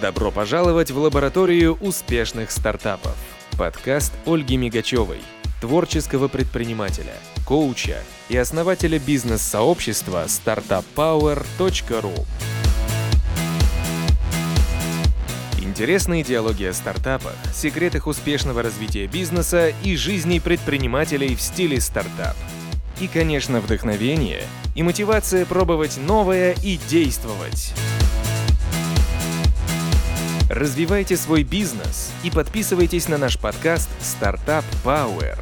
Добро пожаловать в лабораторию успешных стартапов. Подкаст Ольги Мигачевой, творческого предпринимателя, коуча и основателя бизнес-сообщества startuppower.ru. Интересные диалоги о стартапах, секретах успешного развития бизнеса и жизни предпринимателей в стиле стартап. И, конечно, вдохновение и мотивация пробовать новое и действовать. Развивайте свой бизнес и подписывайтесь на наш подкаст Startup Power.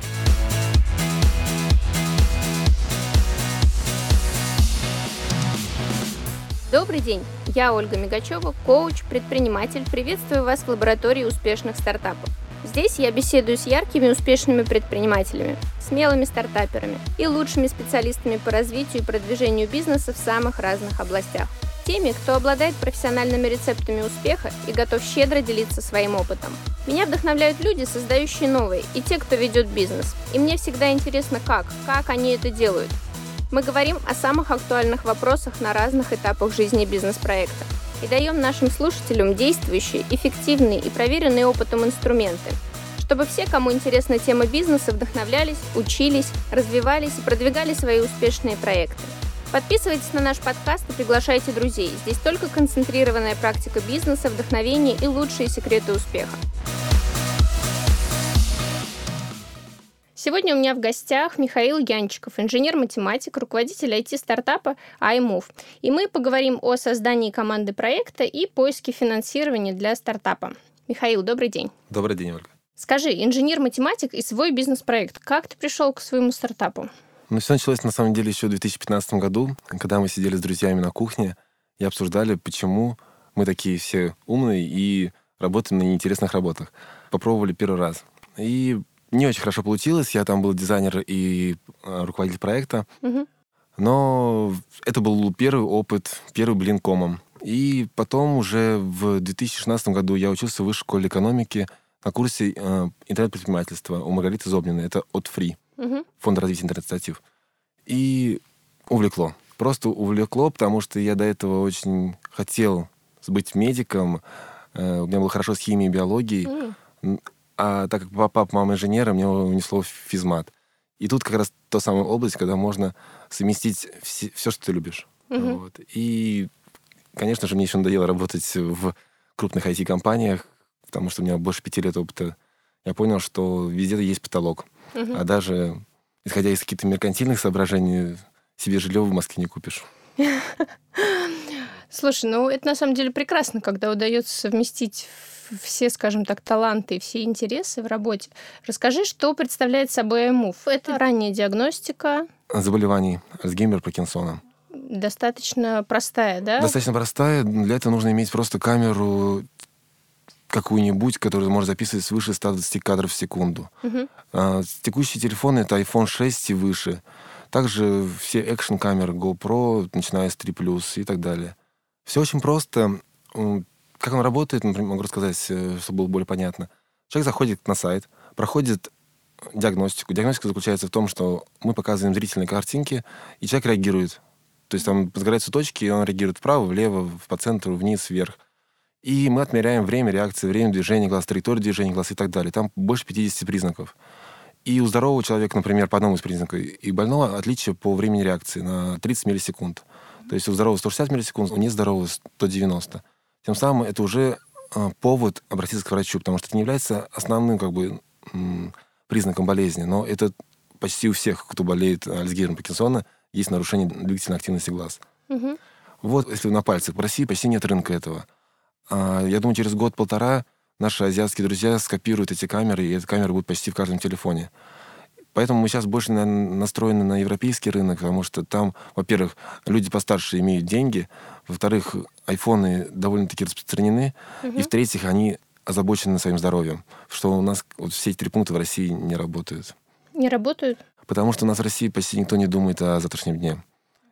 Добрый день, я Ольга Мигачева, коуч, предприниматель. Приветствую вас в лаборатории успешных стартапов. Здесь я беседую с яркими успешными предпринимателями, смелыми стартаперами и лучшими специалистами по развитию и продвижению бизнеса в самых разных областях. Теми, кто обладает профессиональными рецептами успеха и готов щедро делиться своим опытом. Меня вдохновляют люди, создающие новые, и те, кто ведет бизнес. И мне всегда интересно, как, как они это делают. Мы говорим о самых актуальных вопросах на разных этапах жизни бизнес-проекта и даем нашим слушателям действующие, эффективные и проверенные опытом инструменты, чтобы все, кому интересна тема бизнеса, вдохновлялись, учились, развивались и продвигали свои успешные проекты. Подписывайтесь на наш подкаст и приглашайте друзей. Здесь только концентрированная практика бизнеса, вдохновение и лучшие секреты успеха. Сегодня у меня в гостях Михаил Янчиков, инженер-математик, руководитель IT-стартапа iMove. И мы поговорим о создании команды проекта и поиске финансирования для стартапа. Михаил, добрый день. Добрый день, Ольга. Скажи, инженер-математик и свой бизнес-проект. Как ты пришел к своему стартапу? Ну, все началось, на самом деле, еще в 2015 году, когда мы сидели с друзьями на кухне и обсуждали, почему мы такие все умные и работаем на неинтересных работах. Попробовали первый раз. И не очень хорошо получилось. Я там был дизайнер и э, руководитель проекта. Угу. Но это был первый опыт, первый блин комом. И потом уже в 2016 году я учился в высшей школе экономики на курсе э, интернет-предпринимательства у Маргариты Зобниной. Это от Free, Угу. Фонда развития интернет-инициатив. И увлекло. Просто увлекло, потому что я до этого очень хотел быть медиком. Э, у меня было хорошо с химией и биологией. М. А так как папа, мама инженера, мне унесло в физмат. И тут как раз та самая область, когда можно совместить все, все что ты любишь. Мгм. Вот. И, конечно же, мне еще надоело работать в крупных IT-компаниях, потому что у меня больше пяти лет опыта. Я понял, что везде есть потолок. Мгм. А даже, исходя из каких-то меркантильных соображений, себе жилье в Москве не купишь. Слушай, ну это на самом деле прекрасно, когда удается совместить все, скажем так, таланты и все интересы в работе. Расскажи, что представляет собой iMove. Это ранняя диагностика, Заболеваний Альцгеймера, Паркинсона. достаточно простая, да? Достаточно простая. Для этого нужно иметь просто камеру какую-нибудь, которая может записывать свыше 120 кадров в секунду. Мгм. А, текущие телефоны — это iPhone 6 и выше. Также все экшн-камеры GoPro, начиная с 3+, и так далее. Все очень просто. Как он работает, например, могу рассказать, э, чтобы было более понятно. Человек заходит на сайт, проходит диагностику. Диагностика заключается в том, что мы показываем зрительные картинки, и человек реагирует. То есть там загораются точки, и он реагирует вправо, влево, по центру, вниз, вверх. И мы отмеряем время реакции, время движения глаз, траекторию движения глаз и так далее. Там больше 50 признаков. И у здорового человека, например, по одному из признаков, и больного отличие по времени реакции на 30 миллисекунд. То есть у здорового 160 миллисекунд, у нездорового 190. Тем самым это уже э, повод обратиться к врачу, потому что это не является основным как бы, признаком болезни, но это почти у всех, кто болеет Альцгеймером Паркинсона, есть нарушение двигательной активности глаз. Мгм. Вот, если на пальцах. В России почти нет рынка этого. А, я думаю, через год-полтора наши азиатские друзья скопируют эти камеры, и эта камера будет почти в каждом телефоне. Поэтому мы сейчас больше на- настроены на европейский рынок, потому что там, во-первых, люди постарше имеют деньги, во-вторых, айфоны довольно-таки распространены, и в-третьих, они озабочены своим здоровьем, что у нас вот все эти три пункта в России не работают. Не работают? Потому что у нас в России почти никто не думает о завтрашнем дне.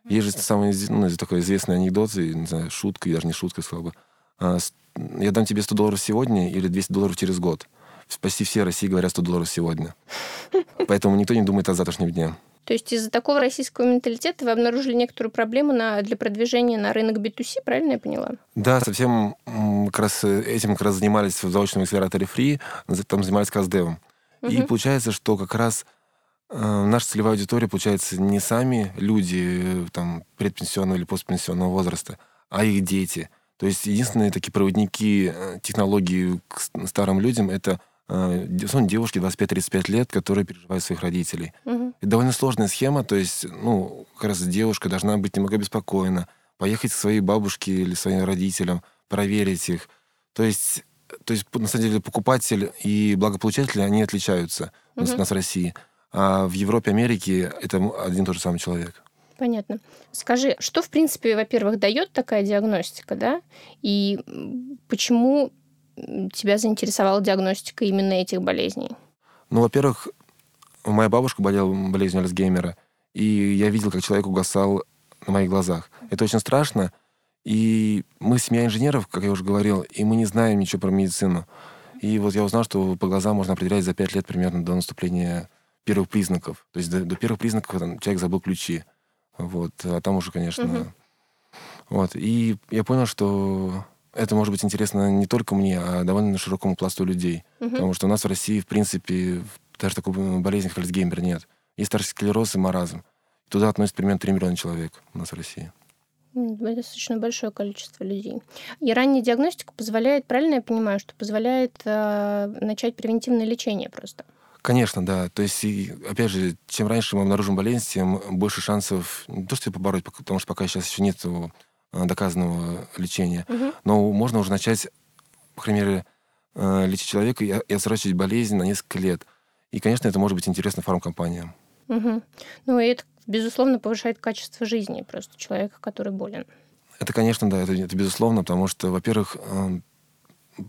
Есть же самый ну, такой известный анекдот, и, не знаю, шутка, и даже не шутка, бы. А, я дам тебе 100 долларов сегодня или 200 долларов через год. Почти все в России говорят 100 долларов сегодня. Поэтому никто не думает о завтрашнем дне. То есть из-за такого российского менталитета вы обнаружили некоторую проблему на, для продвижения на рынок B2C, правильно я поняла? Да, совсем как раз э, этим как раз занимались в заочном акселераторе Free, там занимались как раз девом. Угу. И получается, что как раз э, наша целевая аудитория, получается, не сами люди э, там, предпенсионного или постпенсионного возраста, а их дети. То есть единственные такие проводники э, технологий к старым людям — это э, девушки 25-35 лет, которые переживают своих родителей. Угу. Это довольно сложная схема, то есть, ну, как раз девушка должна быть немного беспокойна, поехать к своей бабушке или своим родителям, проверить их. То есть то есть, на самом деле, покупатель и благополучатель, они отличаются угу. у нас в России. А в Европе, Америке это один и тот же самый человек. Понятно. Скажи, что, в принципе, во-первых, дает такая диагностика, да? И почему тебя заинтересовала диагностика именно этих болезней? Ну, во-первых, моя бабушка болела болезнью Альцгеймера, и я видел, как человек угасал на моих глазах. Это очень страшно, и мы семья инженеров, как я уже говорил, и мы не знаем ничего про медицину. И вот я узнал, что по глазам можно определять за пять лет примерно до наступления первых признаков. То есть до, до первых признаков там, человек забыл ключи. Вот. А там уже, конечно... Угу. Вот. И я понял, что это может быть интересно не только мне, а довольно широкому пласту людей. Угу. Потому что у нас в России, в принципе, даже такой болезни, как Альцгеймер, нет. Есть старший склероз и маразм. Туда относится примерно 3 миллиона человек у нас в России. Достаточно большое количество людей. И ранняя диагностика позволяет, правильно я понимаю, что позволяет э, начать превентивное лечение просто? Конечно, да. То есть, и, опять же, чем раньше мы обнаружим болезнь, тем больше шансов не то, что побороть, потому что пока сейчас еще нет э, доказанного лечения, угу. но можно уже начать, по крайней мере, э, лечить человека и, и отсрочить болезнь на несколько лет. И, конечно, это может быть интересно фармкомпаниям. Угу. Ну, и это безусловно, повышает качество жизни просто человека, который болен. Это, конечно, да, это, это безусловно, потому что, во-первых,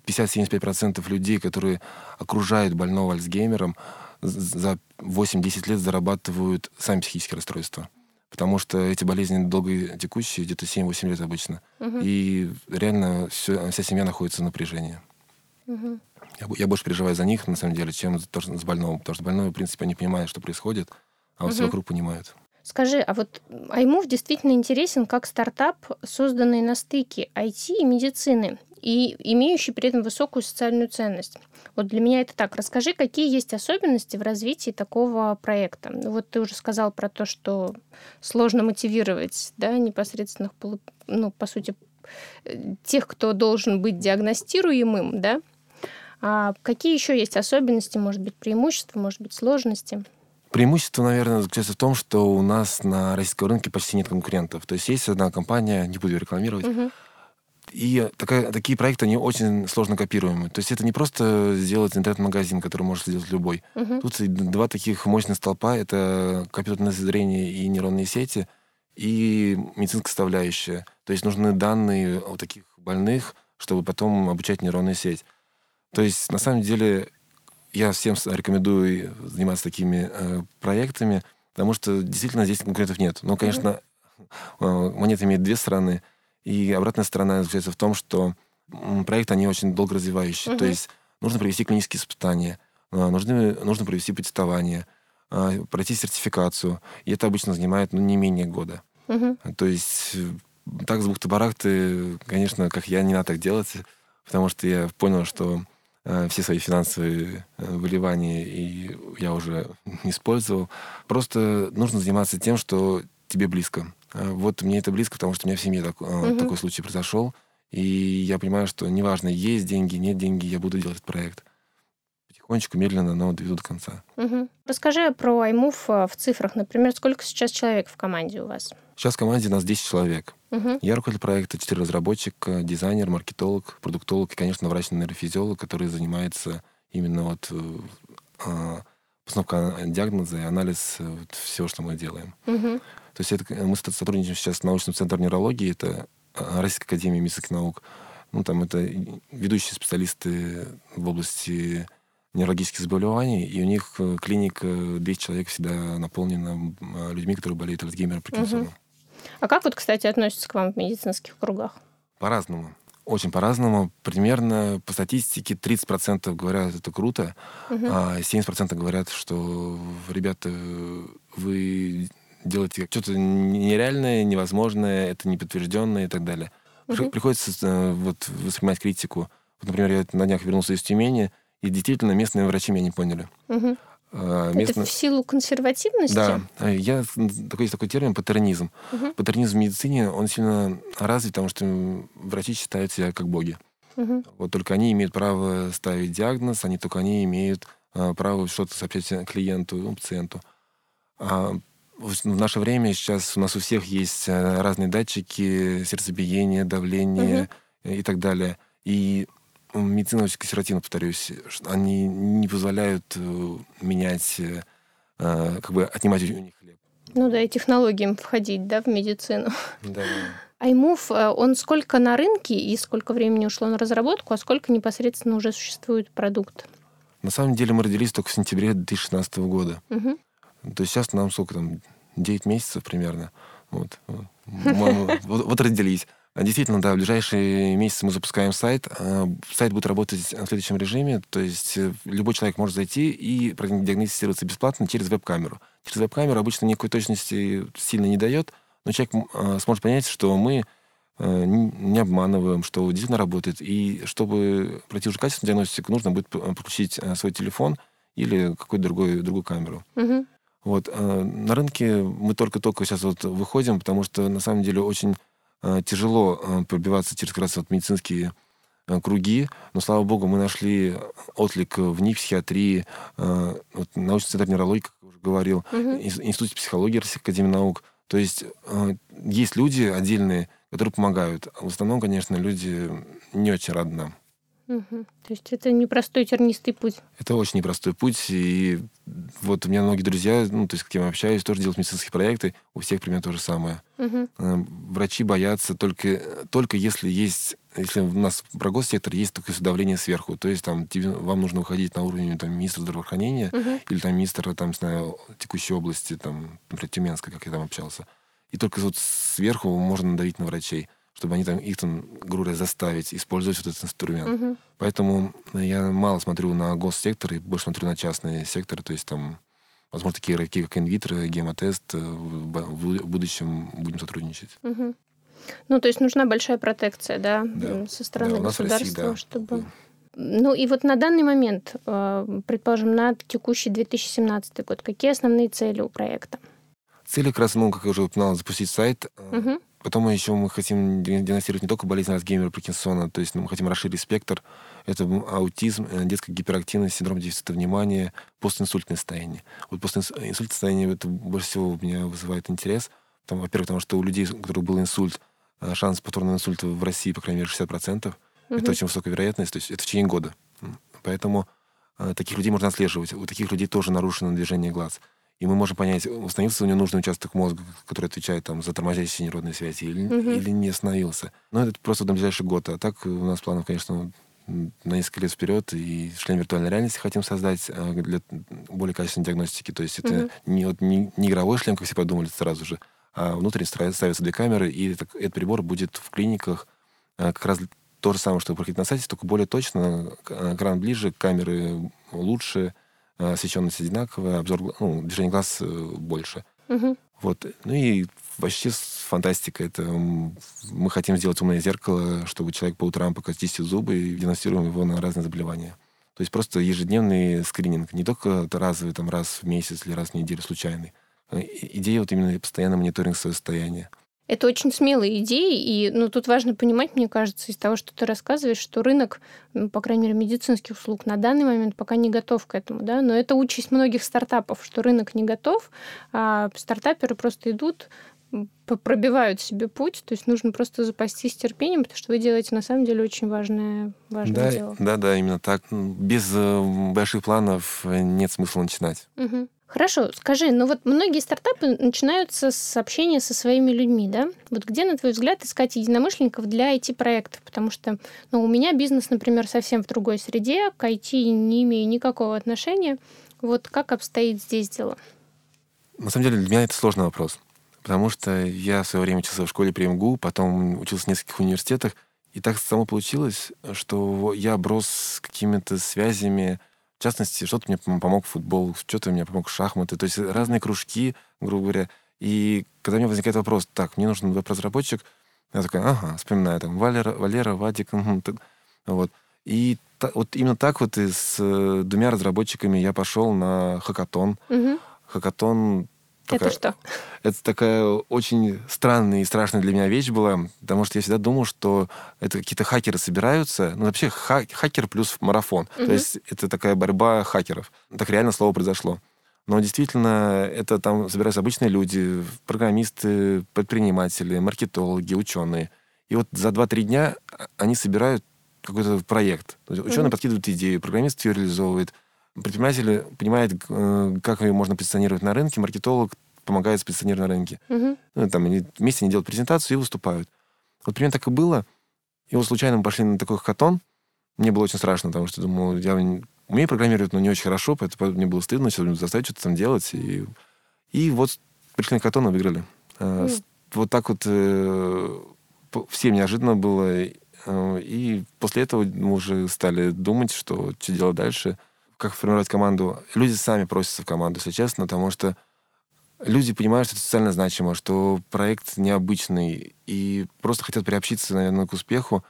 50-75% эм, людей, которые окружают больного Альцгеймером, за 8-10 лет зарабатывают сами психические расстройства. Потому что эти болезни долготекущие, где-то 7-8 лет обычно. Угу. И реально все, вся семья находится в напряжении. Угу. Я, я больше переживаю за них, на самом деле, чем за, за больного. Потому что больной, в принципе, не понимает, что происходит, а вот угу. все вокруг понимают. Скажи, а вот iMove действительно интересен как стартап, созданный на стыке IT и медицины, и имеющий при этом высокую социальную ценность. Вот для меня это так. Расскажи, какие есть особенности в развитии такого проекта? Ну, вот ты уже сказал про то, что сложно мотивировать да, непосредственных, ну, по сути, тех, кто должен быть диагностируемым, да? А какие еще есть особенности, может быть, преимущества, может быть, сложности? Преимущество, наверное, заключается в том, что у нас на российском рынке почти нет конкурентов. То есть есть одна компания, не буду ее рекламировать, угу. И такая, такие проекты, они очень сложно копируемы. То есть это не просто сделать интернет-магазин, который может сделать любой. Uh-huh. Тут два таких мощных столпа. Это компьютерное зрение и нейронные сети, и медицинская составляющая. То есть нужны данные о таких больных, чтобы потом обучать нейронную сеть. То есть на самом деле я всем рекомендую заниматься такими э, проектами, потому что действительно здесь конкурентов нет. Но, конечно, mm-hmm. монета имеет две стороны, и обратная сторона заключается в том, что проекты, они очень долго развивающие. Mm-hmm. То есть нужно провести клинические испытания, э, нужны, нужно провести тестование, э, пройти сертификацию. И это обычно занимает ну, не менее года. Mm-hmm. То есть так с бухты-барахты, конечно, как я, не надо так делать, потому что я понял, что Э, все свои финансовые э, выливания и я уже не использовал. Просто нужно заниматься тем, что тебе близко. Э, вот мне это близко, потому что у меня в семье так, угу. такой случай произошел. И я понимаю, что неважно, есть деньги, нет деньги, я буду делать этот проект. Потихонечку, медленно, но доведу до конца. Угу. Расскажи про iMove в цифрах. Например, сколько сейчас человек в команде у вас? Сейчас в команде у нас 10 человек. Угу. Я руководитель проекта, 4 разработчика, дизайнер, маркетолог, продуктолог и, конечно, врач-нейрофизиолог, который занимается именно вот э, постановка диагноза и анализ э, всего, что мы делаем. Угу. То есть это, мы сотрудничаем сейчас с научным центром нейрологии, это э, Российская академия медицинских наук. Ну, там это ведущие специалисты в области неврологических заболеваний, и у них э, клиника 200 человек всегда наполнена людьми, которые болеют Альцгеймером, Паркинсоном. Угу. А как вот, кстати, относятся к вам в медицинских кругах? По-разному. Очень по-разному. Примерно по статистике 30% говорят, это круто, угу. а 70% говорят, что ребята вы делаете что-то нереальное, невозможное, это неподтвержденное и так далее. Угу. Приходится э, вот, воспринимать критику. Вот, например, я на днях вернулся из Тюмени, и действительно местные врачи меня не поняли. Угу. А, местно... Это в силу консервативности? Да. А я, такой, есть такой термин патернизм. Угу. Патернизм в медицине, он сильно развит, потому что врачи считают себя как боги. Угу. Вот только они имеют право ставить диагноз, они только они имеют а, право что-то сообщать клиенту, ну, пациенту. А в наше время сейчас у нас у всех есть э, разные датчики сердцебиения, давления угу. и так далее. И медицина очень консервативна, повторюсь. Они не позволяют э, менять, э, как бы отнимать у них хлеб. Ну да, и технологиям входить, да, в медицину. Да. iMove, он сколько на рынке и сколько времени ушло на разработку, а сколько непосредственно уже существует продукт? На самом деле мы родились только в сентябре 2016 года. Угу. То есть сейчас нам сколько там, 9 месяцев примерно. Вот, вот, вот родились. Действительно, да, в ближайшие месяцы мы запускаем сайт. А, сайт будет работать в следующем режиме, то есть э, любой человек может зайти и диагностироваться бесплатно через веб-камеру. Через веб-камеру обычно никакой точности сильно не дает, но человек а, сможет понять, что мы э, не обманываем, что действительно работает. И чтобы пройти уже качественную диагностику, нужно будет подключить э, свой телефон или какую-то другую, другую камеру. Угу. Вот. А, на рынке мы только-только сейчас вот выходим, потому что на самом деле очень а, тяжело а, пробиваться через как раз вот медицинские круги, но, слава богу, мы нашли отклик в НИИ, психиатрии, вот, научный центр неврологии, как я уже говорил, угу. Институт психологии Российской Академии Наук. То есть есть люди отдельные, которые помогают. В основном, конечно, люди не очень рады нам. Угу. То есть это непростой тернистый путь. Это очень непростой путь. И вот у меня многие друзья, ну, то есть, с кем я общаюсь, тоже делают медицинские проекты. У всех примерно то же самое. Угу. Врачи боятся только, только если есть если у нас про госсектор есть только давление сверху, то есть там тебе, вам нужно уходить на уровень там, министра здравоохранения uh или там министра там, не знаю, текущей области, там, например, Тюменска, как я там общался. И только вот сверху можно надавить на врачей чтобы они там их там, грубо говоря, заставить использовать вот этот инструмент. Угу. Поэтому я мало смотрю на госсектор и больше смотрю на частные секторы, то есть там возможно, такие рывки, как инвитро, гемотест, э, в будущем будем сотрудничать. Угу. Ну, то есть нужна большая протекция, да, да. со стороны да, государства, России, да. чтобы... Ну и вот на данный момент, э, предположим, на текущий 2017 год, какие основные цели у проекта? Цели как раз, ну, как я уже упоминал, запустить сайт, угу. Потом еще мы хотим диагностировать не только болезнь Альцгеймера, Паркинсона, то есть ну, мы хотим расширить спектр. Это аутизм, э, детская гиперактивность, синдром дефицита внимания, постинсультное состояние. Вот постинсультное состояние это больше всего у меня вызывает интерес. Там, во-первых, потому что у людей, у которых был инсульт, э, шанс повторного инсульта в России, по крайней мере, 60%. Угу. Это очень высокая вероятность, то есть это в течение года. Поэтому э, таких людей можно отслеживать. У таких людей тоже нарушено движение глаз и мы можем понять, установился у него нужный участок мозга, который отвечает там, за тормозящие нейронные связи, или, угу. или не остановился. Но это просто на ближайший год. А так у нас планов, конечно, на несколько лет вперед, и шлем виртуальной реальности хотим создать а, для более качественной диагностики. То есть это угу. не, вот, не, не игровой шлем, как все подумали сразу же, а внутри ставятся две камеры, и это, этот прибор будет в клиниках а, как раз то же самое, что проходить на сайте, только более точно, экран ближе, камеры лучше, освещенность одинаковая, обзор, ну, движение глаз э, больше. Угу. Вот. Ну и вообще фантастика. Это мы хотим сделать умное зеркало, чтобы человек по утрам пока чистит зубы и диагностируем его на разные заболевания. То есть просто ежедневный скрининг, не только разовый, там, раз в месяц или раз в неделю случайный. Э, идея вот именно постоянно мониторинг своего состояния. Это очень смелые идеи, и ну, тут важно понимать, мне кажется, из того, что ты рассказываешь, что рынок, ну, по крайней мере, медицинских услуг на данный момент пока не готов к этому, да, но это участь многих стартапов, что рынок не готов, а стартаперы просто идут, пробивают себе путь, то есть нужно просто запастись терпением, потому что вы делаете на самом деле очень важное, важное да, дело. Да, да, именно так. Без э, больших планов нет смысла начинать. Угу. Хорошо, скажи, ну вот многие стартапы начинаются с общения со своими людьми, да? Вот где, на твой взгляд, искать единомышленников для IT-проектов? Потому что ну, у меня бизнес, например, совсем в другой среде, к IT не имею никакого отношения. Вот как обстоит здесь дело? На самом деле для меня это сложный вопрос. Потому что я в свое время учился в школе при МГУ, потом учился в нескольких университетах, и так само получилось, что я оброс какими-то связями В частности, что-то мне помог футбол, что-то мне помог шахматы. То есть разные кружки, грубо говоря. И когда у меня возникает вопрос, так, мне нужен веб-разработчик, я такой, ага, вспоминаю, там, Валера, Валера Вадик, вот. И та, вот именно так вот и с э, двумя разработчиками я пошел на хакатон. Угу. Хакатон Такая, это что? Это такая очень странная и страшная для меня вещь была, потому что я всегда думал, что это какие-то хакеры собираются. Ну, вообще, ха- хакер плюс марафон. Угу. То есть это такая борьба хакеров. Так реально слово произошло. Но действительно, это там собираются обычные люди, программисты, предприниматели, маркетологи, ученые. И вот за 2-3 дня они собирают какой-то проект. Ученые mm-hmm. подкидывают идею, программист ее реализовывает, предприниматель понимает, э, как ее можно позиционировать на рынке, маркетолог помогает позиционировать на рынке. Mm-hmm. Ну, там они вместе они делают презентацию и выступают. Вот примерно так и было. И вот случайно мы пошли на такой хакатон. Мне было очень страшно, потому что думал, я умею программировать, но не очень хорошо, поэтому мне было стыдно заставить что-то там делать. И, и вот пришли на хакатон и выиграли. Mm. Вот так вот всем неожиданно было. И после этого мы уже стали думать, что, что делать дальше, как формировать команду. Люди сами просятся в команду, если честно, потому что люди понимают, что это социально значимо, что проект необычный, и просто хотят приобщиться, наверное, к успеху.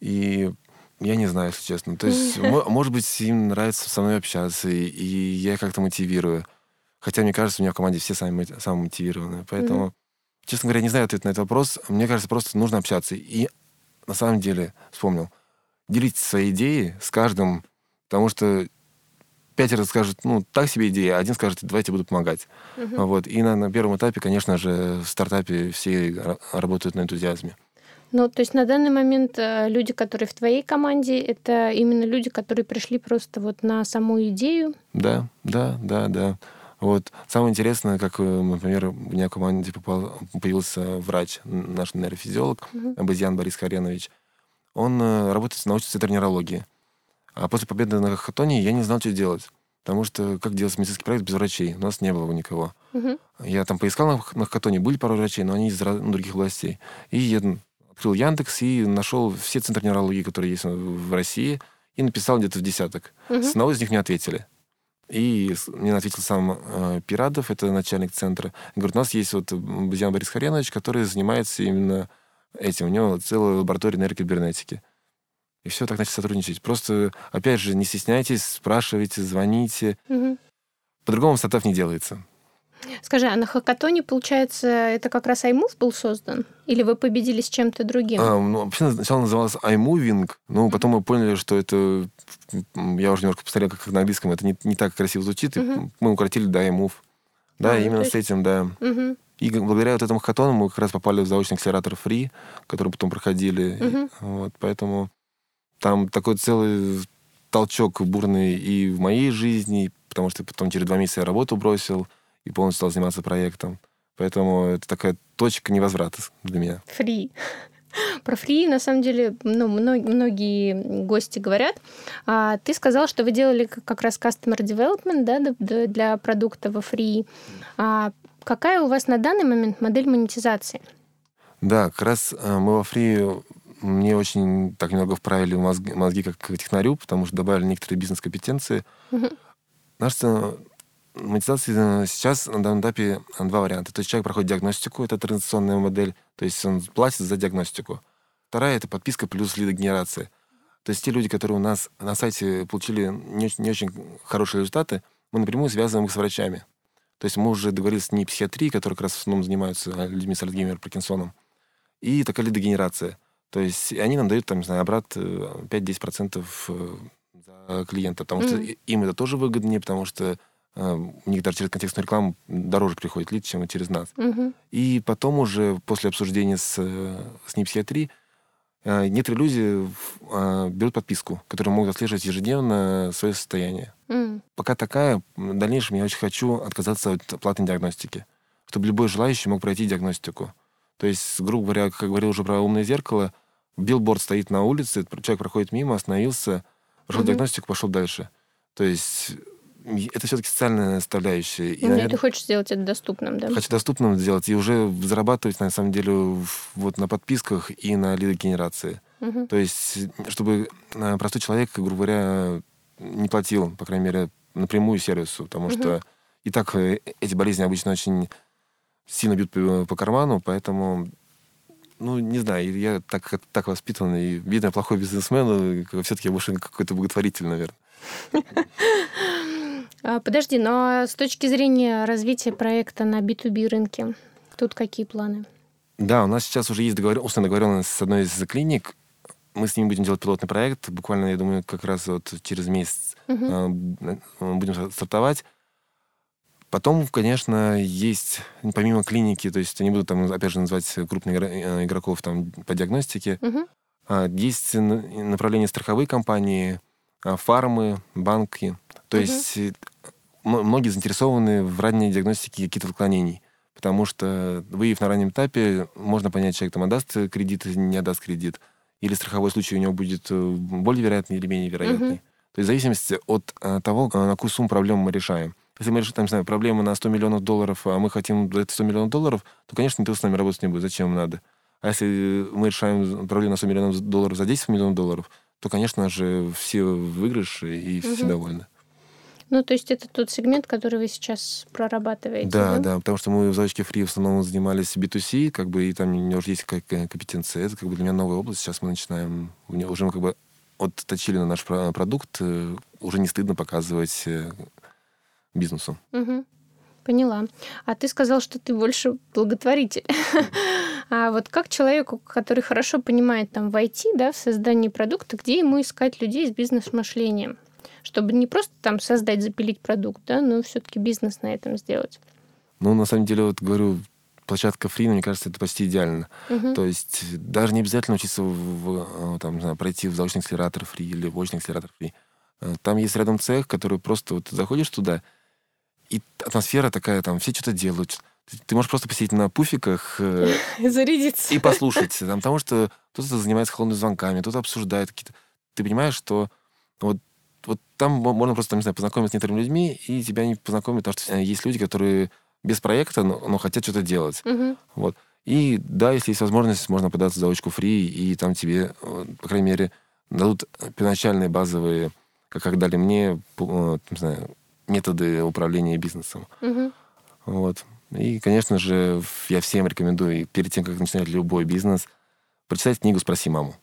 И я не знаю, если честно. То есть, может быть, им нравится со мной общаться, и я их как-то мотивирую. Хотя, мне кажется, у меня в команде все сами, самые мотивированные. Поэтому, честно говоря, не знаю ответ на этот вопрос. Мне кажется, просто нужно общаться. И на самом деле, вспомнил, делитесь своей идеей с каждым, потому что пятеро скажут, ну, так себе идея, а один скажет, давайте буду помогать. Uh-huh. Вот. И на, на первом этапе, конечно же, в стартапе все работают на энтузиазме. Ну, то есть на данный момент э, люди, которые в твоей команде, это именно люди, которые пришли просто вот на саму идею? Да, да, да, да. Вот. Самое интересное, как, э, например, у меня в команде попал, появился врач, наш нейрофизиолог, uh-huh. Абазьян Борис Харенович. Он э, работает в научном центре нейрологии. А после победы на хакатоне я не знал, что делать. Потому что как делать медицинский проект без врачей? У нас не было никого. Uh-huh. Я там поискал на, на хакатоне, были пару врачей, но они из ну, других областей. И я открыл Яндекс и нашел все центры нейрологии, которые есть в России, и написал где-то в десяток. Uh-huh. С одного из них не ответили. И мне ответил сам э, Пирадов, это начальник центра. Говорит, у нас есть вот Базиан Борис Харенович, который занимается именно этим. У него целая лаборатория нейрокибернетики. И все, так начали сотрудничать. Просто, опять же, не стесняйтесь, спрашивайте, звоните. Угу. По-другому стартап не делается. Скажи, а на хакатоне, получается, это как раз iMove был создан? Или вы победили с чем-то другим? А, ну, вообще сначала называлось iMoving, но потом мы поняли, что это... Я уже немножко посмотрел, как на английском, это не, не так красиво звучит, Мгм. и мы укоротили до iMove. Да, ну, именно то с этим, да. Мгм. И благодаря вот этому хакатону мы как раз попали в заочный акселератор Free, который потом проходили. Мгм. И, вот, поэтому там такой целый толчок бурный и в моей жизни, потому что потом через два месяца я работу бросил и полностью стал заниматься проектом. Поэтому это такая точка невозврата для меня. Фри. Про фри, на самом деле, ну, мно- многие гости говорят. А, ты сказал, что вы делали как раз customer development да, для продукта во фри. А какая у вас на данный момент модель монетизации? Да, как раз э, мы во Free мне очень так немного вправили мозги, мозги как технарю, потому что добавили некоторые бизнес-компетенции. Мгм. Наша монетизация сейчас на данном этапе э, два варианта. То есть человек проходит диагностику, это транзакционная модель, то есть он платит за диагностику. Вторая — это подписка плюс лидогенерация. То есть те люди, которые у нас на сайте получили не, очень- не очень хорошие результаты, мы напрямую связываем их с врачами. То есть мы уже договорились с не психиатрией, которые как раз в основном занимаются э, людьми с Альцгеймером, Паркинсоном, и такая лидогенерация. То есть они нам дают, там, не знаю, обрат э, 5-10% э, за клиента, потому что Мгм. и- им это тоже выгоднее, потому что э, у них даже через контекстную рекламу дороже приходит лид, чем через нас. Мгм. И потом уже после обсуждения с, э, с непсихиатрией э, некоторые люди э, берут подписку, которая могут отслеживать ежедневно свое состояние. М. Пока такая, в дальнейшем я очень хочу отказаться от платной диагностики, чтобы любой желающий мог пройти диагностику. То есть, грубо говоря, как говорил уже про умное зеркало, билборд стоит на улице, человек проходит мимо, остановился, прошел Мгм. диагностику, пошел дальше. То есть это все-таки социальная составляющая. И, Ну, наверное, ты хочешь сделать это доступным, да? хочу доступным сделать и уже зарабатывать, на самом деле, вот на подписках и на лидогенерации. Мгм. То есть, чтобы э, простой человек, грубо говоря, не платил, по крайней мере, напрямую сервису, потому Мгм. что и так э, эти болезни обычно очень сильно бьют по карману, поэтому, ну, не знаю, я так, так воспитан, и, видно, плохой бизнесмен, все-таки я больше какой-то благотворитель, наверное. А, Подожди, но с точки зрения развития проекта на B2B рынке, тут какие планы? Да, у нас сейчас уже есть договор... устная договоренность с одной из клиник. Мы с ними будем делать пилотный проект. Буквально, я думаю, как раз вот через месяц э, будем стартовать. Потом, конечно, есть, помимо клиники, то есть они будут там, опять же, называть крупных э, игроков там по диагностике. А, Есть направление страховые компании, а, фармы, банки. То Мгм. есть э, многие заинтересованы в ранней диагностике каких-то отклонений. Потому что, выявив на раннем этапе, можно понять, человек там отдаст кредит или не отдаст кредит. Или страховой случай у него будет э, более вероятный или менее вероятный. Мгм. То есть в зависимости от э, того, э, на какую сумму проблему мы решаем. Если мы решим, там, не знаю, проблему на 100 миллионов долларов, а мы хотим за это 100 миллионов долларов, то, конечно, никто с нами работать не будет. Зачем надо? А если мы решаем проблему на 100 миллионов долларов за 10 миллионов долларов, то, конечно же, все выигрыши и все довольны. Ну, то есть это тот сегмент, который вы сейчас прорабатываете, Да, да, потому что мы в «Зайчике фри» в основном занимались B2C, как бы, и там у меня уже есть какая компетенция. Это как бы для меня новая область. Сейчас мы начинаем, уже мы как бы отточили на наш про- продукт, э, уже не стыдно показывать э, бизнесу. Мгм. Поняла. А ты сказал, что ты больше благотворитель. А вот как человеку, который хорошо понимает там в IT, да, в создании продукта, где ему искать людей с бизнес-мышлением? Чтобы не просто там создать, запилить продукт, да, но все-таки бизнес на этом сделать. Ну, на самом деле, вот говорю, площадка фри, мне кажется, это почти идеально. Мгм. То есть даже не обязательно учиться в, э, там, не знаю, пройти в заочный акселератор фри или в очный акселератор фри. Э, Там есть рядом цех, который просто вот заходишь туда, и атмосфера такая, там все что-то делают. Ты, можешь просто посидеть на пуфиках э, Зарядиться. и послушать. Там, потому что кто-то занимается холодными звонками, кто-то обсуждает какие-то... Ты понимаешь, что вот, вот там мо- можно просто, там, не знаю, познакомиться с некоторыми людьми, и тебя не познакомят, потому что э, есть люди, которые без проекта, но, но хотят что-то делать. Мгм. Вот. И да, если есть возможность, можно податься за очку фри, и там тебе, э, по крайней мере, дадут первоначальные базовые, как, как дали мне, э, не знаю, методы управления бизнесом. Мгм. Вот. И, конечно же, я всем рекомендую, перед тем, как начинать любой бизнес, прочитать книгу «Спроси маму».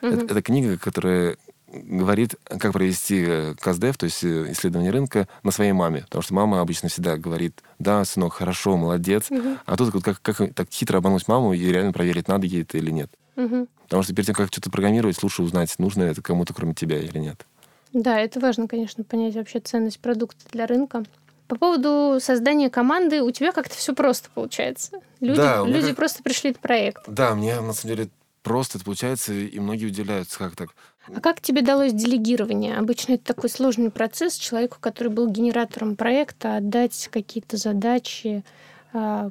Мгм. Это, это книга, которая говорит, как провести э, КСДФ, то есть э, исследование рынка, на своей маме. Потому что мама обычно всегда говорит, да, сынок, хорошо, молодец. Мгм. А тут вот как, как так хитро обмануть маму и реально проверить, надо ей это или нет. Мгм. Потому что перед тем, как что-то программировать, лучше узнать, нужно это кому-то, кроме тебя или нет. Да, это важно, конечно, понять вообще ценность продукта для рынка. По поводу создания команды, у тебя как-то все просто получается. Люди, Да, люди как- просто пришли в проект. Да, мне на самом деле просто это получается, и многие удивляются, как так. А как тебе далось делегирование? Обычно это такой сложный процесс человеку, который был генератором проекта, отдать какие-то задачи а,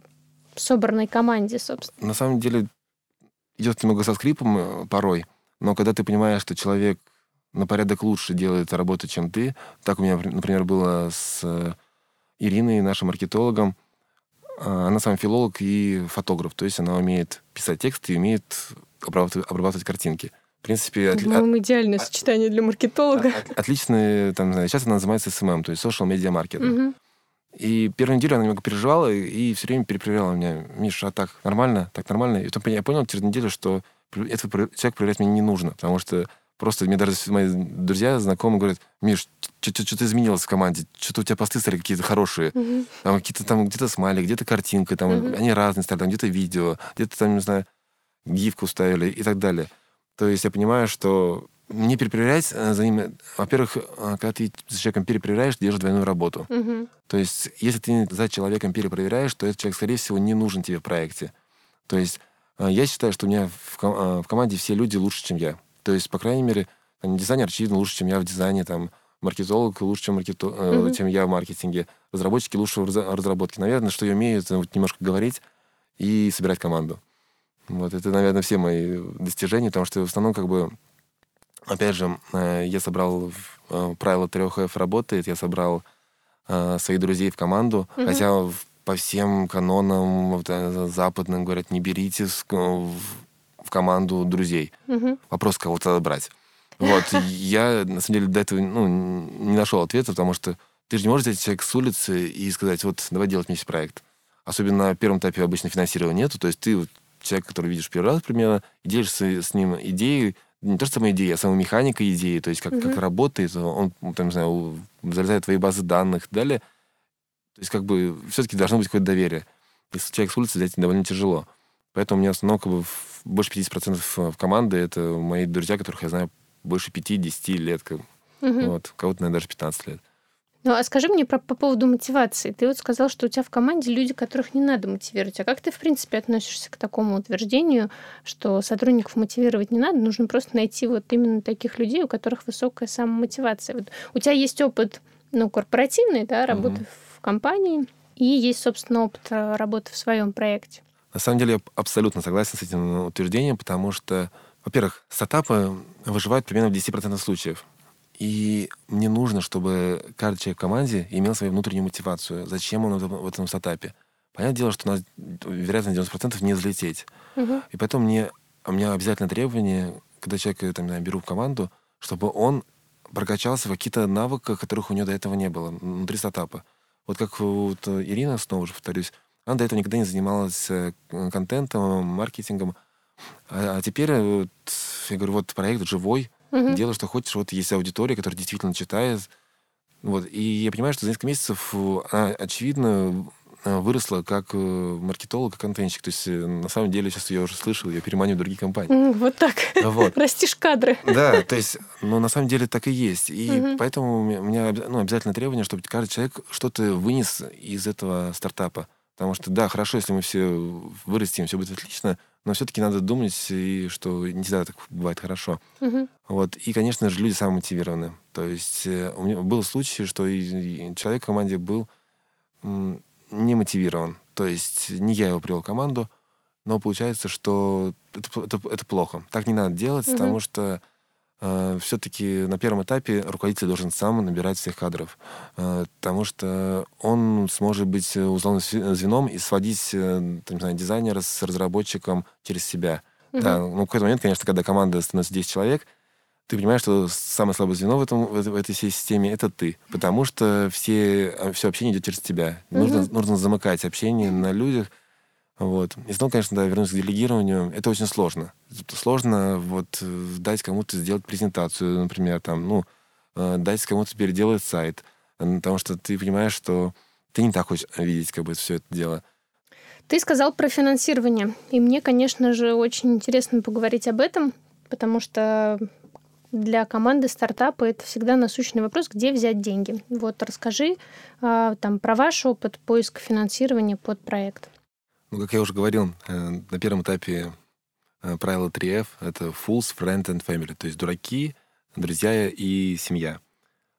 собранной команде, собственно. На самом деле идет немного со скрипом э, порой, но когда ты понимаешь, что человек на порядок лучше делает работу, чем ты, так у меня, например, было с э, Ириной, нашим маркетологом. А, Она сам филолог и фотограф, то есть она умеет писать тексты и умеет обрабатывать, обрабатывать картинки. В принципе, отли- По-моему, идеальное сочетание для маркетолога. от- отличные, там, знаю, сейчас она занимается SMM, то есть social media marketing. Мгм. И первую неделю она немного переживала и все время перепроверяла меня. Миша, а так нормально? Так нормально? И потом я понял через неделю, что этот про- человек проверять мне не нужно, потому что просто мне даже мои друзья, знакомые говорят, Миш, что-то изменилось в команде, что-то у тебя посты стали какие-то хорошие, Мгм. там какие-то там где-то смайли, где-то картинка, там Мгм. они разные стали, там где-то видео, где-то там, не знаю, гифку ставили и так далее. То есть я понимаю, что мне перепроверять э, за ними... Во-первых, э, когда ты с человеком перепроверяешь, держишь двойную работу. Мгм. То есть, если ты за человеком перепроверяешь, то этот человек, скорее всего, не нужен тебе в проекте. То есть, э, я считаю, что у меня в, в команде все люди лучше, чем я. То есть, по крайней мере, там, дизайнер, очевидно, лучше, чем я в дизайне, там, маркетолог лучше, чем, маркето- э, Мгм. чем я в маркетинге, разработчики лучше в разра- разработке. Наверное, что я умею, это вот немножко говорить и собирать команду. Вот это, наверное, все мои достижения, потому что в основном, как бы, опять же, э, я собрал э, правило трех F работает, я собрал э, своих друзей в команду, Мгм. хотя по всем канонам э, западным говорят, не берите в, команду друзей. Мгм. Вопрос, кого-то брать. Вот, я, на самом деле, до этого ну, не нашел ответа, потому что ты же не можешь взять человека с улицы и сказать, вот, давай делать вместе проект. Особенно на первом этапе обычно финансирования нету, то есть ты вот, человек, который видишь первый раз примерно, и делишься с ним идеей, не то, что самой идеей, а самой механикой идеи, то есть как, uh-huh. как работает, он, там, не знаю, залезает в твои базы данных и далее. То есть как бы все-таки должно быть какое-то доверие. Если человек с улицы взять довольно тяжело. Поэтому у меня основном как бы больше 50% в команды это мои друзья, которых я знаю больше 5-10 лет. Как, угу. вот, кого-то, наверное, даже 15 лет. Ну, а скажи мне про, по поводу мотивации. Ты вот сказал, что у тебя в команде люди, которых не надо мотивировать. А как ты, в принципе, относишься к такому утверждению, что сотрудников мотивировать не надо, нужно просто найти вот именно таких людей, у которых высокая самомотивация. Вот у тебя есть опыт, ну, корпоративный, да, работы угу. в компании, и есть, собственно, опыт э, работы в своем проекте. На самом деле я абсолютно согласен с этим утверждением, потому что, во-первых, стартапы выживают примерно в 10% случаев. И мне нужно, чтобы каждый человек в команде имел свою внутреннюю мотивацию. Зачем он в этом стартапе? Понятное дело, что у нас вероятность 90% не взлететь. Угу. И поэтому мне, у меня обязательно требование, когда человека там, я беру в команду, чтобы он прокачался в какие-то навыки, которых у него до этого не было внутри стартапа. Вот как вот Ирина, снова же повторюсь, она до этого никогда не занималась э, контентом, маркетингом. А, а теперь вот, я говорю, вот проект живой, угу. делай, что хочешь. Вот есть аудитория, которая действительно читает. Вот. И я понимаю, что за несколько месяцев она, очевидно, э, выросла как э, маркетолог и контентщик. То есть, на самом деле, сейчас я уже слышал, я переманю другие компании. Вот так. Вот. Растишь кадры. Да, то есть, ну, на самом деле так и есть. И угу. поэтому у меня ну, обязательно требование, чтобы каждый человек что-то вынес из этого стартапа. Потому что, да, хорошо, если мы все вырастем, все будет отлично, но все-таки надо думать, и что не всегда так бывает хорошо. Угу. Вот. И, конечно же, люди самомотивированы. То есть э, у меня был случай, что и, человек в команде был не мотивирован. То есть не я его привел в команду, но получается, что это, это, это плохо. Так не надо делать, угу. потому что все-таки на первом этапе руководитель должен сам набирать всех кадров, э, потому что он сможет быть узловым звеном и сводить э, там, не знаю, дизайнера с разработчиком через себя. Угу. Да, ну, в какой-то момент, конечно, когда команда становится 10 человек, ты понимаешь, что самое слабое звено в, этом, в, этой всей системе — это ты. Потому что все, все общение идет через тебя. Угу. Нужно, нужно замыкать общение на людях, вот. И снова, конечно, да, вернуться к делегированию, это очень сложно. Сложно вот э, дать кому-то сделать презентацию, например, там, ну, э, дать кому-то переделать сайт, потому что ты понимаешь, что ты не так хочешь видеть как бы все это дело. Ты сказал про финансирование, и мне, конечно же, очень интересно поговорить об этом, потому что для команды стартапа это всегда насущный вопрос, где взять деньги. Вот расскажи а, там про ваш опыт поиска финансирования под проект. Ну, как я уже говорил, э, на первом этапе э, правило 3F — это fools, friend and family, то есть дураки, друзья и семья.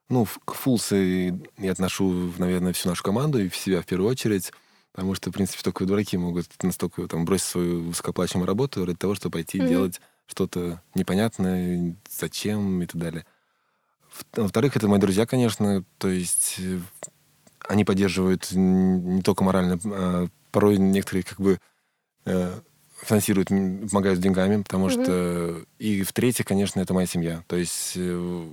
Ну, к fools я отношу, наверное, всю нашу команду и в себя в первую очередь, потому что, в принципе, только дураки могут настолько там, бросить свою высокоплачиваемую работу ради того, чтобы пойти mm-hmm. делать что-то непонятное, зачем и так далее. Во-вторых, это мои друзья, конечно, то есть э, они поддерживают не только морально, а порой некоторые как бы э, финансируют, помогают деньгами, потому mm-hmm. что... И в-третьих, конечно, это моя семья. То есть э,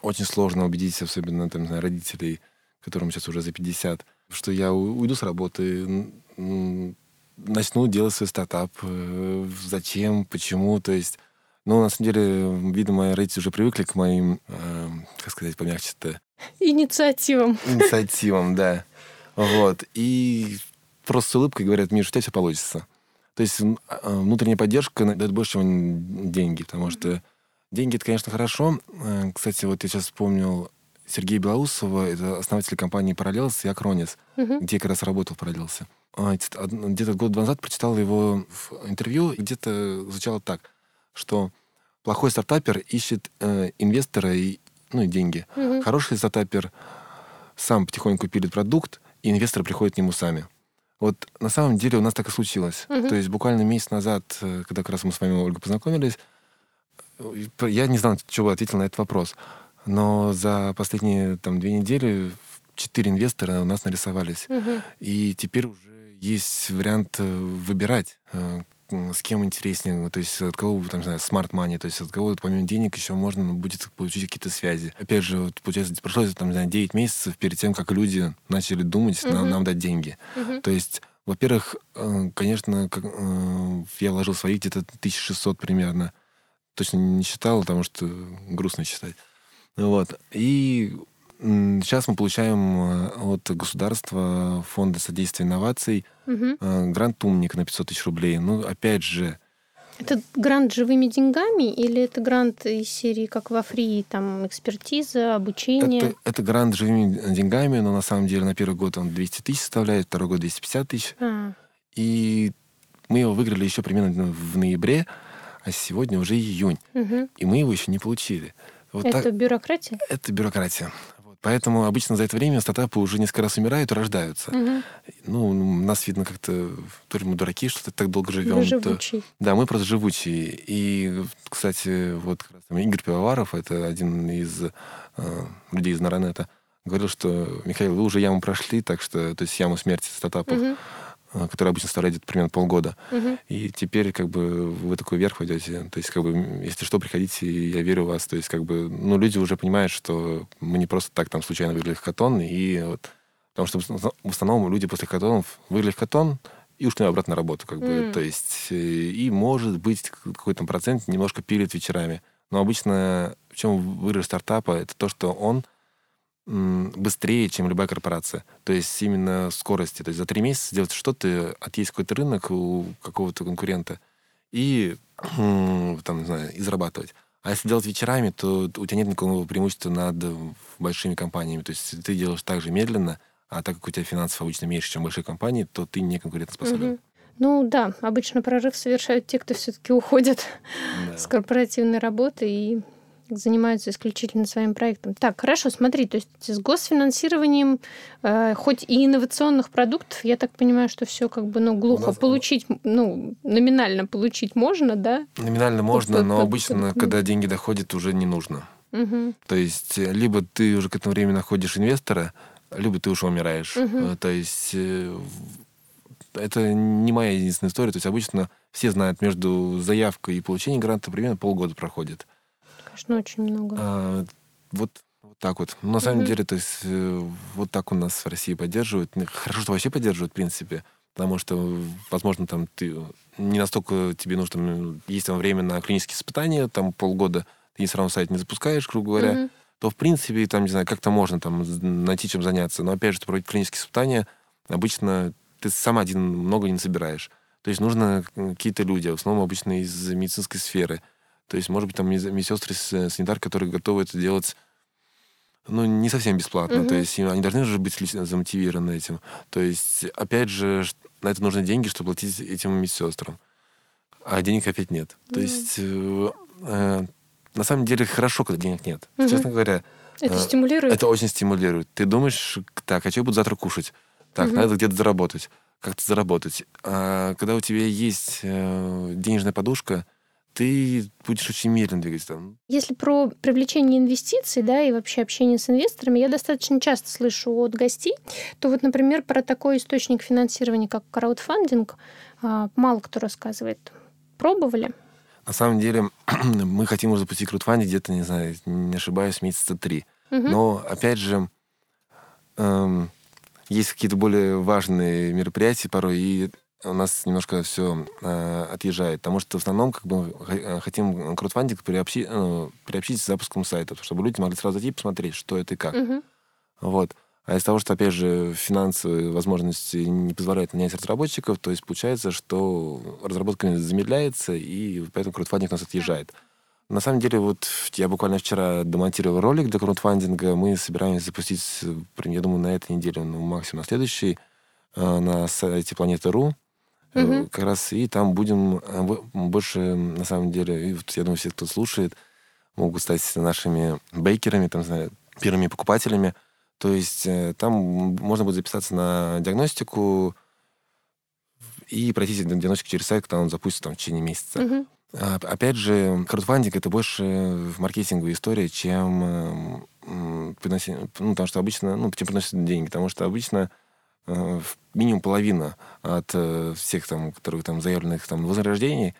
очень сложно убедить, особенно там, знаю, родителей, которым сейчас уже за 50, что я уйду с работы, начну делать свой стартап. Э, зачем, почему, то есть... Ну, на самом деле, видимо, мои родители уже привыкли к моим, э, как сказать, помягче-то... Инициативам. Инициативам, да. Вот. И просто с улыбкой говорят, Миша, у тебя все получится. То есть а, внутренняя поддержка дает больше, чем деньги, потому что деньги, это, конечно, хорошо. Э, кстати, вот я сейчас вспомнил Сергея Белоусова, это основатель компании «Параллелс» и «Акронис», угу. где я как раз работал в «Параллелсе». А, где-то год назад прочитал его в интервью, и где-то звучало так, что плохой стартапер ищет э, инвестора и, ну, и деньги. Угу. Хороший стартапер сам потихоньку пилит продукт, и инвесторы приходят к нему сами. Вот на самом деле у нас так и случилось. Угу. То есть буквально месяц назад, э, когда как раз мы с вами, Ольга, познакомились, э, я не знал, бы ответил на этот вопрос. Но за последние там, две недели четыре инвестора у нас нарисовались. Угу. И теперь уже есть вариант э, выбирать, с кем интереснее, то есть от кого, там, не знаю, smart money, то есть от кого помимо денег еще можно будет получить какие-то связи. Опять же, вот, получается, прошло, там, не знаю, 9 месяцев перед тем, как люди начали думать, uh-huh. нам, нам дать деньги. Uh-huh. То есть во-первых, э, конечно, как, э, я вложил свои где-то 1600 примерно. Точно не считал, потому что грустно считать. Вот. И сейчас мы получаем э, от государства фонда содействия инноваций угу. грант «Умник» на 500 тысяч рублей. Ну, опять же, это грант живыми деньгами или это грант из серии, как во фри, там экспертиза, обучение? Это, это грант живыми деньгами, но на самом деле на первый год он 200 тысяч составляет, второй год 250 тысяч. А. И мы его выиграли еще примерно в ноябре, а сегодня уже июнь. Угу. И мы его еще не получили. Вот это так, бюрократия? Это бюрократия. Поэтому обычно за это время стартапы уже несколько раз умирают и рождаются. Угу. Ну, нас видно как-то, то ли мы дураки, что так долго живем. Живучие. То... Да, мы просто живучие. И, кстати, вот Игорь Пивоваров, это один из э, людей из Наранета, говорил, что, Михаил, вы уже яму прошли, так что, то есть яму смерти стартапов. Угу. Э, который обычно составляет примерно полгода. Угу. И теперь как бы вы такой вверх пойдете. То есть как бы, если что, приходите, я верю в вас. То есть как бы, ну, люди уже понимают, что мы не просто так там случайно выиграли хакатон, и вот Потому что в основном люди после хакатонов выиграли хакатон и ушли обратно на работу. Как бы. Mm. То есть, э, и может быть какой-то процент немножко пилит вечерами. Но обычно в чем выигрыш стартапа, это то, что он быстрее, чем любая корпорация. То есть именно скорости. То есть за три месяца сделать что-то, отъесть какой-то рынок у какого-то конкурента и там, не знаю, и зарабатывать. А если делать вечерами, то у тебя нет никакого преимущества над большими компаниями. То есть ты делаешь так же медленно, а так как у тебя финансов обычно меньше, чем большие компании, то ты не конкурентоспособен. Угу. Ну да, обычно прорыв совершают те, кто все-таки уходит да. с корпоративной работы и занимаются исключительно своим проектом. Так, хорошо, смотри, то есть с госфинансированием, э, хоть и инновационных продуктов, я так понимаю, что все как бы, ну, глухо нас... получить, ну, номинально получить можно, да? Номинально можно, но под, обычно, когда деньги доходят, уже не нужно. Угу. То есть э, либо ты уже к этому времени находишь инвестора, либо ты уже умираешь. Угу. То есть э, это не моя единственная история. То есть обычно все знают, между заявкой и получением гранта примерно полгода проходит конечно, очень много. А, вот, вот так вот. На самом угу. деле, то есть э, вот так у нас в России поддерживают. Хорошо, что вообще поддерживают, в принципе. Потому что, возможно, там ты не настолько тебе нужно там, есть там время на клинические испытания, там полгода ты не сразу сайт не запускаешь, грубо говоря, угу. то, в принципе, там, не знаю, как-то можно там найти чем заняться. Но, опять же, проводить клинические испытания обычно ты сам один много не собираешь. То есть нужно какие-то люди, в основном обычно из медицинской сферы. То есть, может быть, там медсестры, э, санитар, которые готовы это делать ну, не совсем бесплатно. Угу. То есть они должны же быть замотивированы этим. То есть, опять же, на это нужны деньги, чтобы платить этим медсестрам. А денег опять нет. Угу. То есть, э, э, на самом деле, хорошо, когда денег нет. Угу. Честно говоря. Это э, стимулирует? Это очень стимулирует. Ты думаешь, так, а что я буду завтра кушать? Так, угу. надо где-то заработать. Как-то заработать. А когда у тебя есть э, денежная подушка, ты будешь очень медленно двигаться там. Если про привлечение инвестиций, да, и вообще общение с инвесторами, я достаточно часто слышу от гостей, то вот, например, про такой источник финансирования, как краудфандинг, а, мало кто рассказывает. Пробовали? На самом деле, мы хотим уже запустить краудфандинг где-то, не знаю, не ошибаюсь, месяца три. Угу. Но, опять же, эм, есть какие-то более важные мероприятия порой, и у нас немножко все э, отъезжает, потому что в основном как бы э, хотим краудфандинг приобщить, э, приобщить с запуском сайта, чтобы люди могли сразу зайти и посмотреть, что это и как. Uh-huh. Вот. А из-за того, что, опять же, финансовые возможности не позволяют нанять разработчиков, то есть получается, что разработка замедляется, и поэтому краудфандинг у нас отъезжает. На самом деле, вот я буквально вчера демонтировал ролик для краудфандинга. Мы собираемся запустить, я думаю, на этой неделе, ну, максимум на следующей, э, на сайте Планеты.ру угу. как раз и там будем э, больше, на самом деле, и вот, я думаю, все, кто слушает, могут стать нашими бейкерами, там, знаю, первыми покупателями. То есть э, там можно будет записаться на диагностику и пройти диагностику через сайт, когда он запустится там, в течение месяца. Угу. Опять же, краудфандинг — это больше маркетинговая история, чем приносить, ну, потому что обычно, ну, чем приносят деньги, потому что обычно минимум половина от э, всех там, которые там заявленных там вознаграждений,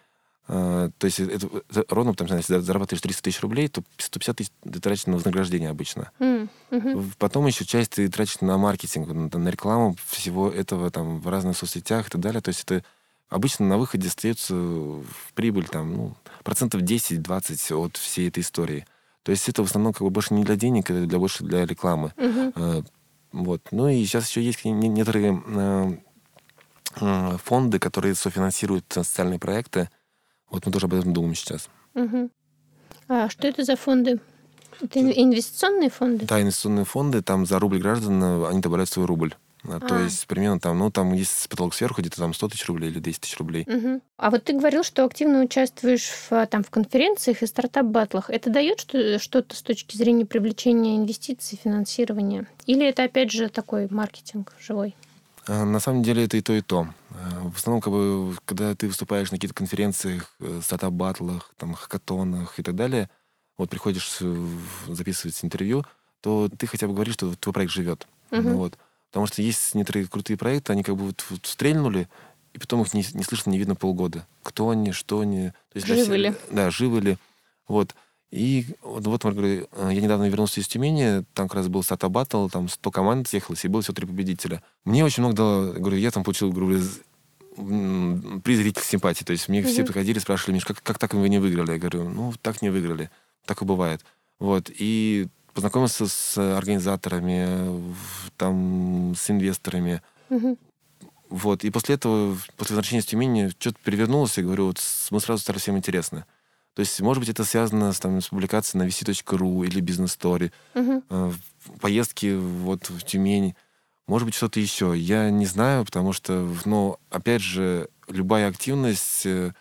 э, то есть это ровно, там, если зарабатываешь 300 тысяч рублей, то 150 тысяч ты тратишь на вознаграждение обычно. Mm-hmm. Потом еще часть ты тратишь на маркетинг, на, на рекламу всего этого там в разных соцсетях и так далее. То есть это обычно на выходе остается в прибыль там, ну, процентов 10-20 от всей этой истории. То есть это в основном как бы больше не для денег, это для, больше для рекламы. Uh-huh. Вот. Ну и сейчас еще есть некоторые э, э, фонды, которые софинансируют социальные проекты. Вот мы тоже об этом думаем сейчас. Угу. А что это за фонды? Это инвестиционные фонды? Да, инвестиционные фонды. Там за рубль граждан они добавляют свой рубль. А. То есть примерно там, ну, там есть потолок сверху, где-то там 100 тысяч рублей или 10 тысяч рублей. Угу. А вот ты говорил, что активно участвуешь в, там, в конференциях и стартап-батлах. Это дает что-то с точки зрения привлечения инвестиций, финансирования? Или это, опять же, такой маркетинг живой? А, на самом деле это и то, и то. А, в основном, как бы, когда ты выступаешь на каких-то конференциях, э, стартап-батлах, там, хакатонах и так далее, вот приходишь записывать интервью, то ты хотя бы говоришь, что твой проект живет. Угу. Ну, вот. Потому что есть некоторые крутые проекты, они как бы вот, вот стрельнули, и потом их не, не слышно, не видно полгода. Кто они, что они. То есть живы ли. Да, живы ли. Вот. И вот, вот, говорю, э, я недавно вернулся из Тюмени, там как раз был Сата Баттл, там 100 команд съехалось, и было всего три победителя. Мне очень много дало, говорю, я там получил, говорю, приз зрительской симпатии. То есть мне mm-hmm. все приходили, спрашивали, Миш, как, как так вы не выиграли? Я говорю, ну, так не выиграли. Так и бывает. Вот. И познакомился с организаторами, там, с инвесторами. Угу. Вот. И после этого, после возвращения из Тюмени, что-то перевернулось, и говорю, вот мы сразу стали всем интересны. То есть, может быть, это связано с, там, с публикацией на vc.ru или бизнес стори угу. э, поездки вот в Тюмень. Может быть, что-то еще. Я не знаю, потому что, ну, опять же, любая активность... Э,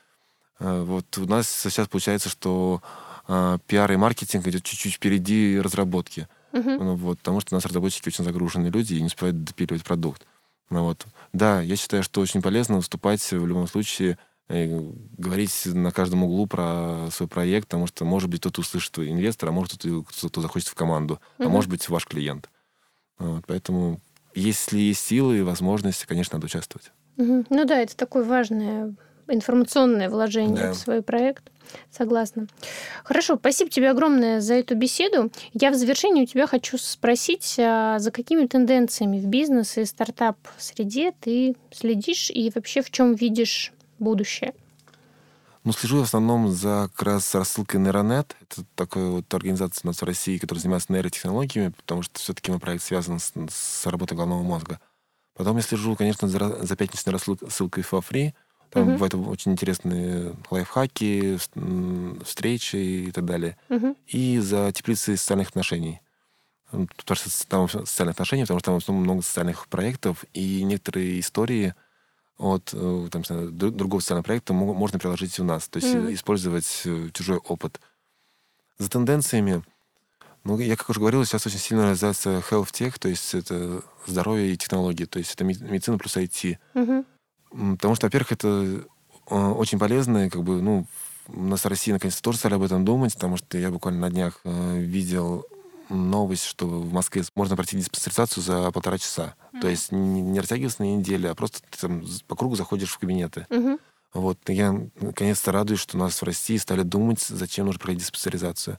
э вот у нас сейчас получается, что э, пиар и маркетинг идет чуть-чуть впереди разработки. Uh-huh. Ну, вот, потому что у нас разработчики очень загруженные люди и не успевают допиливать продукт. Ну, вот. Да, я считаю, что очень полезно выступать в любом случае, и говорить на каждом углу про свой проект, потому что, может быть, кто-то услышит инвестор, а может, кто-то, кто захочет в команду, uh-huh. а может быть, ваш клиент. Вот, поэтому, если есть силы и возможности, конечно, надо участвовать. Uh-huh. Ну да, это такое важное информационное вложение да. в свой проект. Согласна. Хорошо, спасибо тебе огромное за эту беседу. Я в завершении у тебя хочу спросить, а за какими тенденциями в бизнес и стартап-среде ты следишь и вообще в чем видишь будущее? Ну, слежу в основном за как раз рассылкой Нейронет. Это такая вот организация у нас в России, которая занимается нейротехнологиями, потому что все-таки мой проект связан с, с работой головного мозга. Потом я слежу, конечно, за, за пятничной рассылкой For Free — там угу. бывают очень интересные лайфхаки, встречи и так далее. Угу. И за теплицей социальных отношений. Потому что там социальные отношения, потому что там в основном много социальных проектов, и некоторые истории от э, там, другого социального проекта можно приложить у нас. То есть mm использовать э, чужой опыт. За тенденциями, ну, я, как уже говорил, сейчас очень сильно развивается health tech, то есть это здоровье и технологии, то есть это медицина плюс IT. mm Потому что, во-первых, это а, очень полезно, и как бы, ну, у нас в России наконец-то тоже стали об этом думать, потому что я буквально на днях э, видел новость, что в Москве можно пройти диспансеризацию за полтора часа. Mm-hmm. То есть не, не растягиваться на неделю, а просто ты там по кругу заходишь в кабинеты. Mm-hmm. Вот я наконец-то радуюсь, что у нас в России стали думать, зачем нужно пройти диспансеризацию.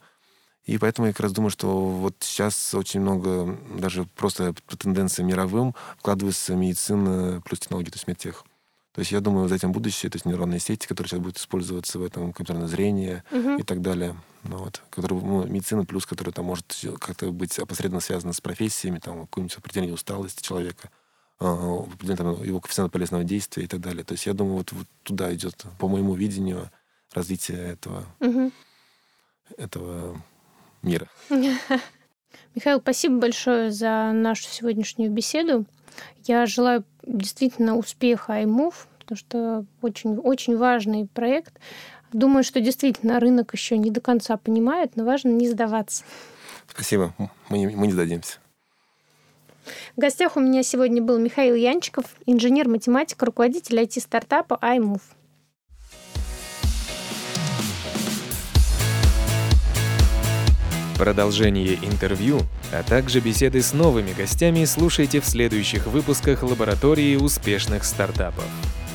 И поэтому я как раз думаю, что вот сейчас очень много, даже просто по тенденциям мировым, вкладывается медицина плюс технологии, то есть медтех. То есть я думаю, за этим будущее, то есть нейронные сети, которые сейчас будут использоваться в этом, компьютерное зрение угу. и так далее. Ну, вот, которые, ну, медицина плюс, которая там может как-то быть опосредованно связана с профессиями, там, какой-нибудь определение усталости человека, э, там, его коэффициент полезного действия и так далее. То есть я думаю, вот, вот туда идет, по моему видению, развитие этого, угу. этого мира. Михаил, спасибо большое за нашу сегодняшнюю беседу. Я желаю действительно успеха iMove, потому что очень, очень важный проект. Думаю, что действительно рынок еще не до конца понимает, но важно не сдаваться. Спасибо, мы не, мы не сдадимся. В гостях у меня сегодня был Михаил Янчиков, инженер-математик, руководитель IT-стартапа iMove. Продолжение интервью, а также беседы с новыми гостями слушайте в следующих выпусках лаборатории успешных стартапов.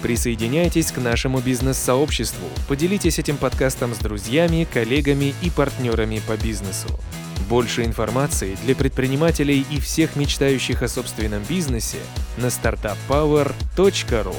Присоединяйтесь к нашему бизнес-сообществу, поделитесь этим подкастом с друзьями, коллегами и партнерами по бизнесу. Больше информации для предпринимателей и всех мечтающих о собственном бизнесе на startuppower.ru.